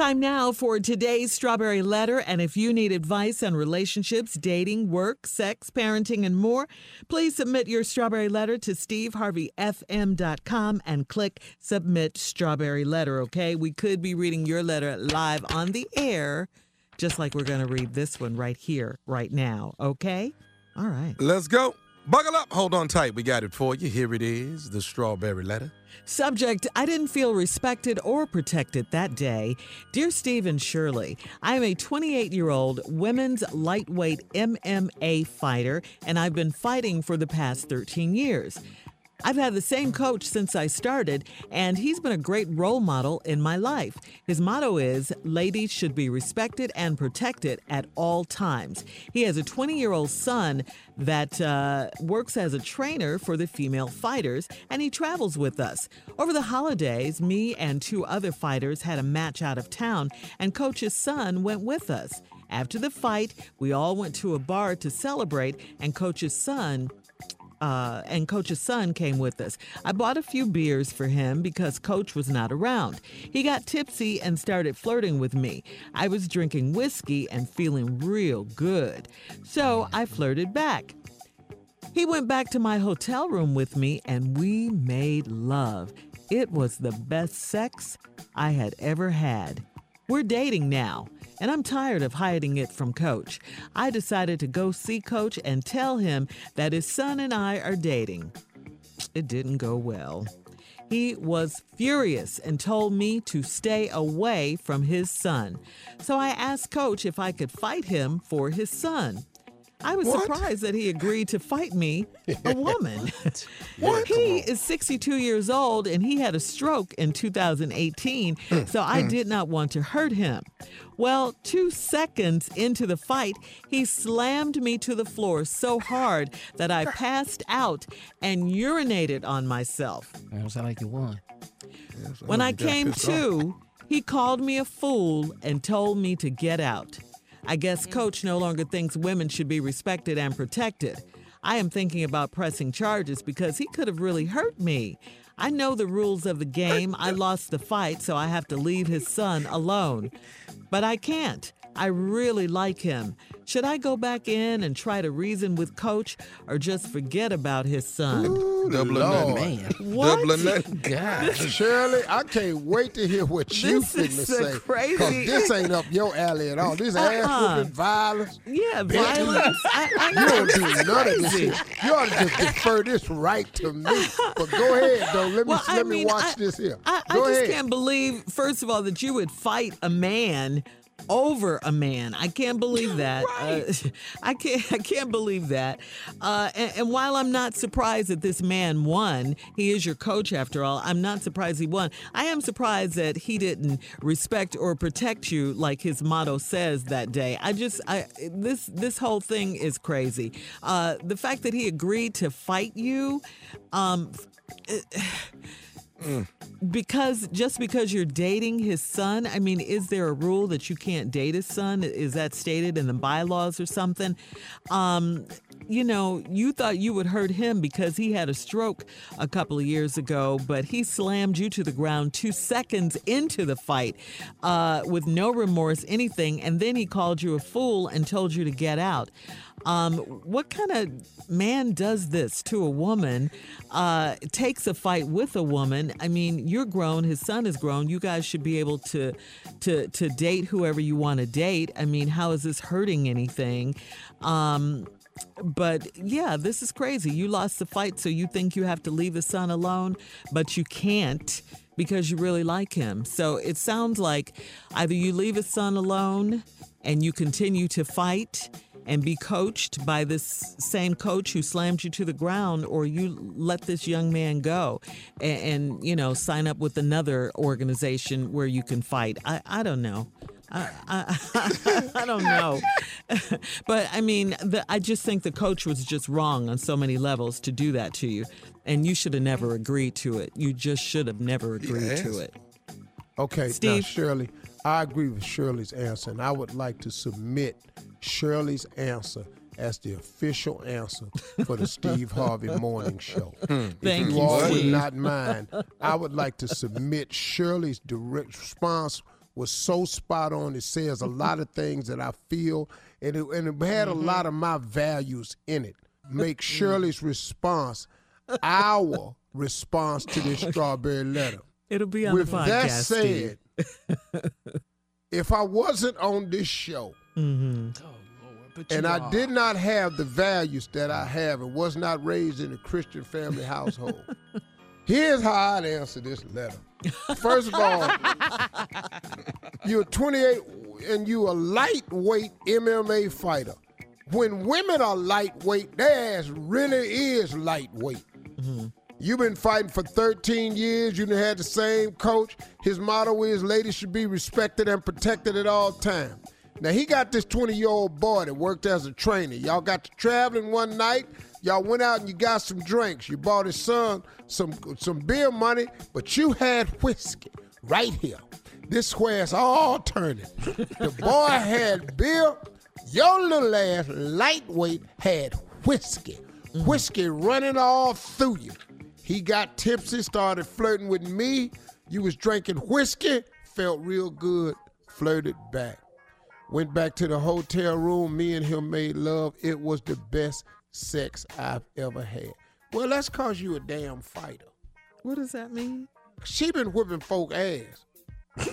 Time now for today's Strawberry Letter. And if you need advice on relationships, dating, work, sex, parenting, and more, please submit your Strawberry Letter to steveharveyfm.com and click Submit Strawberry Letter, okay? We could be reading your letter live on the air, just like we're going to read this one right here, right now, okay? All right. Let's go. Buckle up. Hold on tight. We got it for you. Here it is the Strawberry Letter. Subject I didn't feel respected or protected that day. Dear Steve and Shirley, I am a 28 year old women's lightweight MMA fighter, and I've been fighting for the past 13 years. I've had the same coach since I started, and he's been a great role model in my life. His motto is ladies should be respected and protected at all times. He has a 20 year old son that uh, works as a trainer for the female fighters, and he travels with us. Over the holidays, me and two other fighters had a match out of town, and coach's son went with us. After the fight, we all went to a bar to celebrate, and coach's son uh, and Coach's son came with us. I bought a few beers for him because Coach was not around. He got tipsy and started flirting with me. I was drinking whiskey and feeling real good. So I flirted back. He went back to my hotel room with me and we made love. It was the best sex I had ever had. We're dating now, and I'm tired of hiding it from Coach. I decided to go see Coach and tell him that his son and I are dating. It didn't go well. He was furious and told me to stay away from his son. So I asked Coach if I could fight him for his son. I was What? surprised that he agreed to fight me, a woman. What? He is 62 years old and he had a stroke in 2018, so I did not want to hurt him. Well, two seconds into the fight, he slammed me to the floor so hard that I passed out and urinated on myself. Sounds like you won. When I came to, he called me a fool and told me to get out. I guess Coach no longer thinks women should be respected and protected. I am thinking about pressing charges because he could have really hurt me. I know the rules of the game. I lost the fight, so I have to leave his son alone. But I can't. I really like him. Should I go back in and try to reason with Coach or just forget about his son? Double or Lord. nothing. Man. What? Double or nothing. God. Shirley, I can't wait to hear what you This finna is a say. crazy- Cause this ain't up your alley at all. This ass Uh-uh. whooping violence. Yeah, violence. I, I You don't do is none of this shit. You ought to just defer this right to me. But go ahead, though. Let me Well, I let me watch I- this here. I, I go just ahead. can't believe, first of all, that you would fight a man over a man. I can't believe that. Uh, I can't. I can't believe that. Uh, and, and while I'm not surprised that this man won, he is your coach after all. I'm not surprised he won. I am surprised that he didn't respect or protect you like his motto says that day. I just, I this this whole thing is crazy. Uh, the fact that he agreed to fight you. Um, because just because you're dating his son, I mean, is there a rule that you can't date his son? Is that stated in the bylaws or something? Um, you know, you thought you would hurt him because he had a stroke a couple of years ago, but he slammed you to the ground two seconds into the fight uh, with no remorse, anything, and then he called you a fool and told you to get out. Um, what kind of man does this to a woman? Uh, takes a fight with a woman. I mean, you're grown. His son is grown. You guys should be able to to to date whoever you want to date. I mean, how is this hurting anything? Um, but yeah, this is crazy. You lost the fight, so you think you have to leave the son alone, but you can't because you really like him. So it sounds like either you leave his son alone and you continue to fight and be coached by this same coach who slammed you to the ground, or you let this young man go and, and you know sign up with another organization where you can fight. I, I don't know. I, I, I don't know. but I mean, the, I just think the coach was just wrong on so many levels to do that to you. And you should have never agreed to it. You just should have never agreed Yes. to it. Okay, Steve? Shirley, I agree with Shirley's answer, and I would like to submit Shirley's answer as the official answer for the Steve Harvey Morning Show. Hmm. Thank if you you, all would not mind, I would like to submit Shirley's direct response was so spot on. It says a lot of things that I feel, and it, and it had a lot of my values in it. Make mm. Shirley's response our response to this strawberry letter. It'll be on With the podcast. that said, if I wasn't on this show Mm-hmm. Oh, Lord. But and I are. did not have the values that I have and was not raised in a Christian family household, here's how I'd answer this letter. First of all, you're 28 and you're a lightweight MMA fighter. When women are lightweight, their ass really is lightweight. You've been fighting for 13 years. You done had the same coach. His motto is ladies should be respected and protected at all times. Now he got this 20 year old boy that worked as a trainer. Y'all got to traveling one night. Y'all went out and you got some drinks. You bought his son some some beer money, but you had whiskey right here. This where's all turning. The boy had beer. Your little ass lightweight had whiskey. Whiskey running all through you. He got tipsy, started flirting with me. You was drinking whiskey, felt real good, flirted back. Went back to the hotel room. Me and him made love. It was the best sex I've ever had. Well, that's cause you a damn fighter. What does that mean? She been whipping folk ass.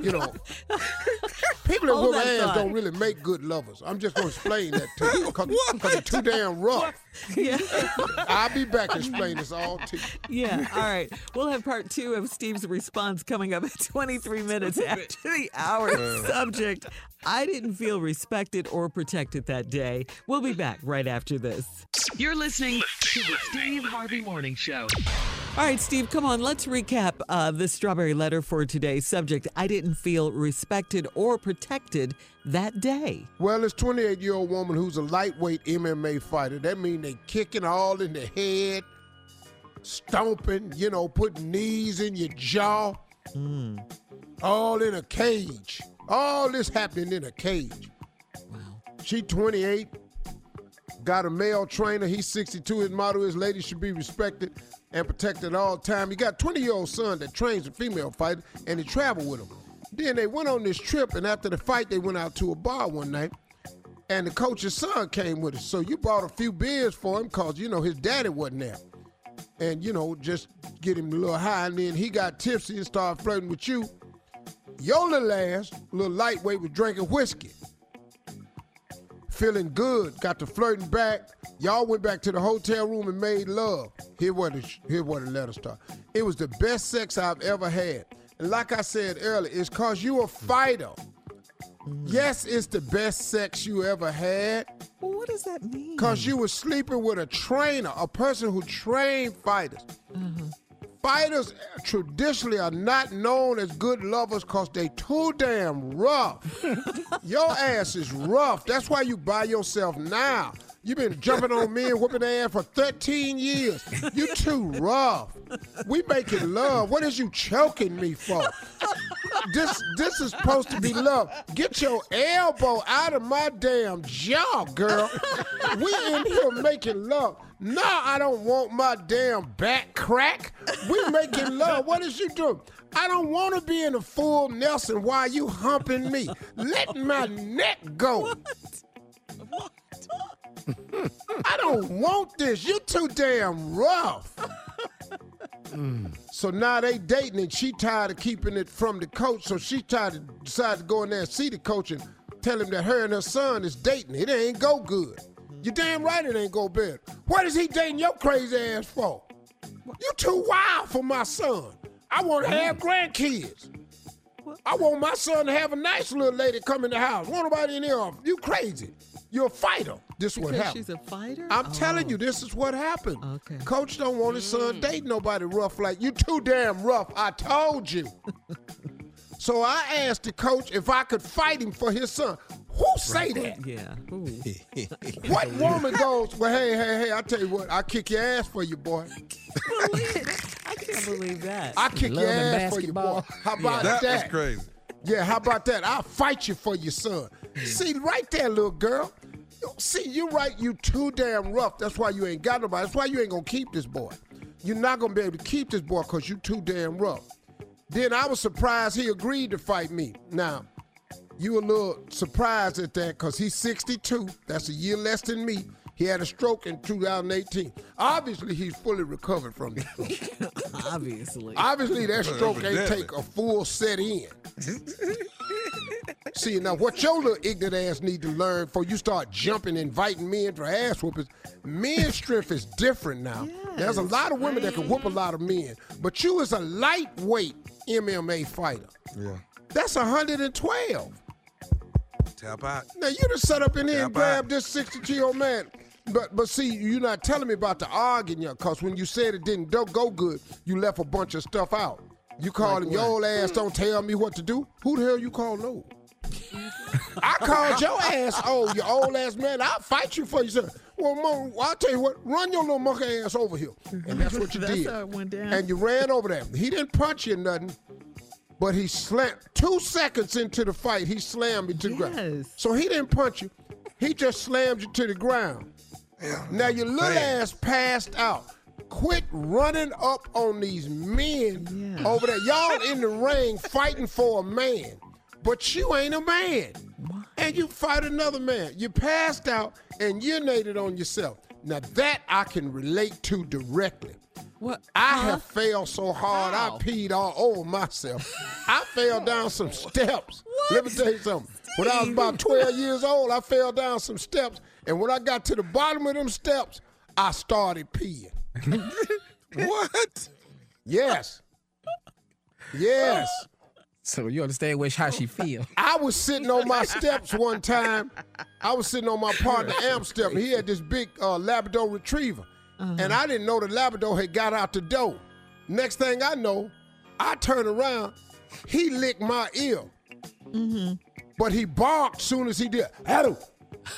you know, people that Hold whip ass thought. don't really make good lovers. I'm just gonna explain that to you because it's too damn rough. Yeah. I'll be back and explain this all to you. Yeah. All right. We'll have part two of Steve's response coming up at 23 minutes after the hour. Uh. Subject I didn't feel respected or protected that day. We'll be back right after this. You're listening to the Steve Harvey Morning Show. All right, Steve, come on. Let's recap uh, the strawberry letter for today's Subject I didn't feel respected or protected that day. Well, this 28 year old woman who's a lightweight MMA fighter. That means they kicking all in the head, stomping, you know, putting knees in your jaw, all in a cage. All this happening in a cage. Wow. She 28, got a male trainer. He's 62. His motto is ladies should be respected and protected at all time. He got 20 year old son that trains a female fighter and he traveled with him. Then they went on this trip and after the fight they went out to a bar one night and the coach's son came with us. So you bought a few beers for him because you know his daddy wasn't there. And you know, just get him a little high and then he got tipsy and started flirting with you. Your little ass, little lightweight, was drinking whiskey feeling good, got to flirting back. Y'all went back to the hotel room and made love. Here what the here where the letter start. It was the best sex I've ever had. And like I said earlier, it's cause you a fighter. Yes, it's the best sex you ever had. Well, what does that mean? Cause you was sleeping with a trainer, a person who trained fighters. Fighters traditionally are not known as good lovers cause they too damn rough. Your ass is rough. That's why you by yourself now. you been jumping on me and whooping their ass for 13 years. You too rough. We making love. What is you choking me for? This this is supposed to be love. Get your elbow out of my damn jaw, girl. We in here making love. No, I don't want my damn back crack. We making love. What is you doing? I don't want to be in a full Nelson while you humping me. Let my neck go. What? I don't want this. You too damn rough. So now they dating and she tired of keeping it from the coach. So she tried to decide to go in there and see the coach and tell him that her and her son is dating. It ain't go good. You damn right it ain't go bad. What is he dating your crazy ass for? You too wild for my son. I want to mm. have grandkids. I want my son to have a nice little lady come in the house. Want nobody in there? You crazy. You're a fighter. This what Because happened. she's a fighter? I'm Oh. telling you, oh. this is what happened. Okay. Coach don't want his son dating nobody rough like you. Too damn rough. I told you. so I asked the coach if I could fight him for his son. Who say that? Yeah. What woman goes? Well, hey, hey, hey! I tell you what, I kick your ass for you, boy. I can't believe that. I kick Love your and ass for you, boy. basketball. How about That that? was crazy. Yeah, how about that? I'll fight you for your son. See, right there, little girl. See, you right, you too damn rough. That's why you ain't got nobody. That's why you ain't gonna keep this boy. You're not gonna be able to keep this boy because you too damn rough. Then I was surprised he agreed to fight me. Now, you a little surprised at that because he's 62. That's a year less than me. He had a stroke in 2018. Obviously, he's fully recovered from it. Obviously. Obviously, that stroke ain't Evidently. take a full set in. See, now what your little ignorant ass need to learn before you start jumping, inviting men for ass whoopings, men's strength is different now. There's a lot of women that can whoop a mm-hmm. lot of men, but you is a lightweight MMA fighter. Yeah. That's 112. Tap out. Now you just set up in here and Yeah, grab bye. this 62 year old man. But but see, you're not telling me about the arguing, cause when you said it didn't go good, you left a bunch of stuff out. You called him your old ass. Mm. Don't tell me what to do. Who the hell you call no? I called your ass oh, old, you old ass man. I'll fight you for you. Sir. Well, Mo, I'll tell you what. Run your little monkey ass over here, and that's what you That's did. how it went down. And you ran over there. He didn't punch you or nothing, but he slammed. Two seconds into the fight, he slammed me to the ground. So he didn't punch you. He just slammed you to the ground. Now your little Man. ass passed out. Quit running up on these men Yeah. over there. Y'all in the ring fighting for a man, but you ain't a man. And you fight another man. You passed out and urinated on yourself. Now that I can relate to directly. what? I Huh? have failed so hard, How? I peed all over myself. I fell down some steps. Let me tell you something. When I was about 12 years old, I fell down some steps. And when I got to the bottom of them steps, I started peeing. What? Yes. Yes. So you understand which how she feel. I was sitting on my steps one time. I was sitting on my partner Amp step. He had this big uh, Labrador Retriever, and I didn't know the Labrador had got out the door. Next thing I know, I turn around, he licked my ear, but he barked soon as he did. Adam,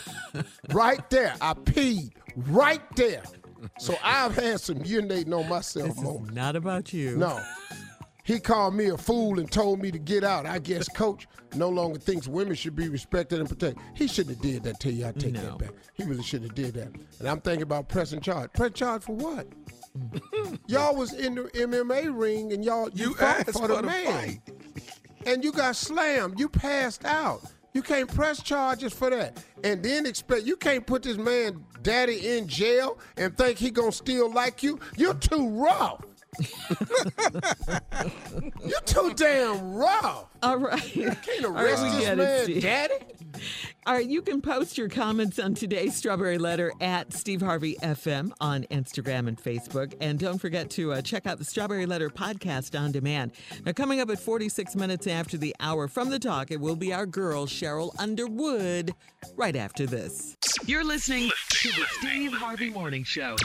right there, I peed right there. So I've had some urinating on myself This moments. is not about you. No. He called me a fool and told me to get out. I guess coach no longer thinks women should be respected and protected. He shouldn't have did that to you. I take No. that back. He really should have did that. And I'm thinking about pressing charge. Press charge for what? y'all was in the MMA ring and y'all you, You fought asked for the for the man. fight. And you got slammed. You passed out. You can't press charges for that. And then expect you can't put this man daddy in jail and think he gonna still like you. You're too rough. You're too damn rough. All right. Can't arrest we this get it, man, Steve. daddy. All right, you can post your comments on today's Strawberry Letter at Steve Harvey FM on Instagram and Facebook. And don't forget to uh, check out the Strawberry Letter podcast on demand. Now, coming up at 46 minutes after the hour from the talk, it will be our girl, Sheryl Underwood, right after this. You're listening to the Steve Harvey Morning Show.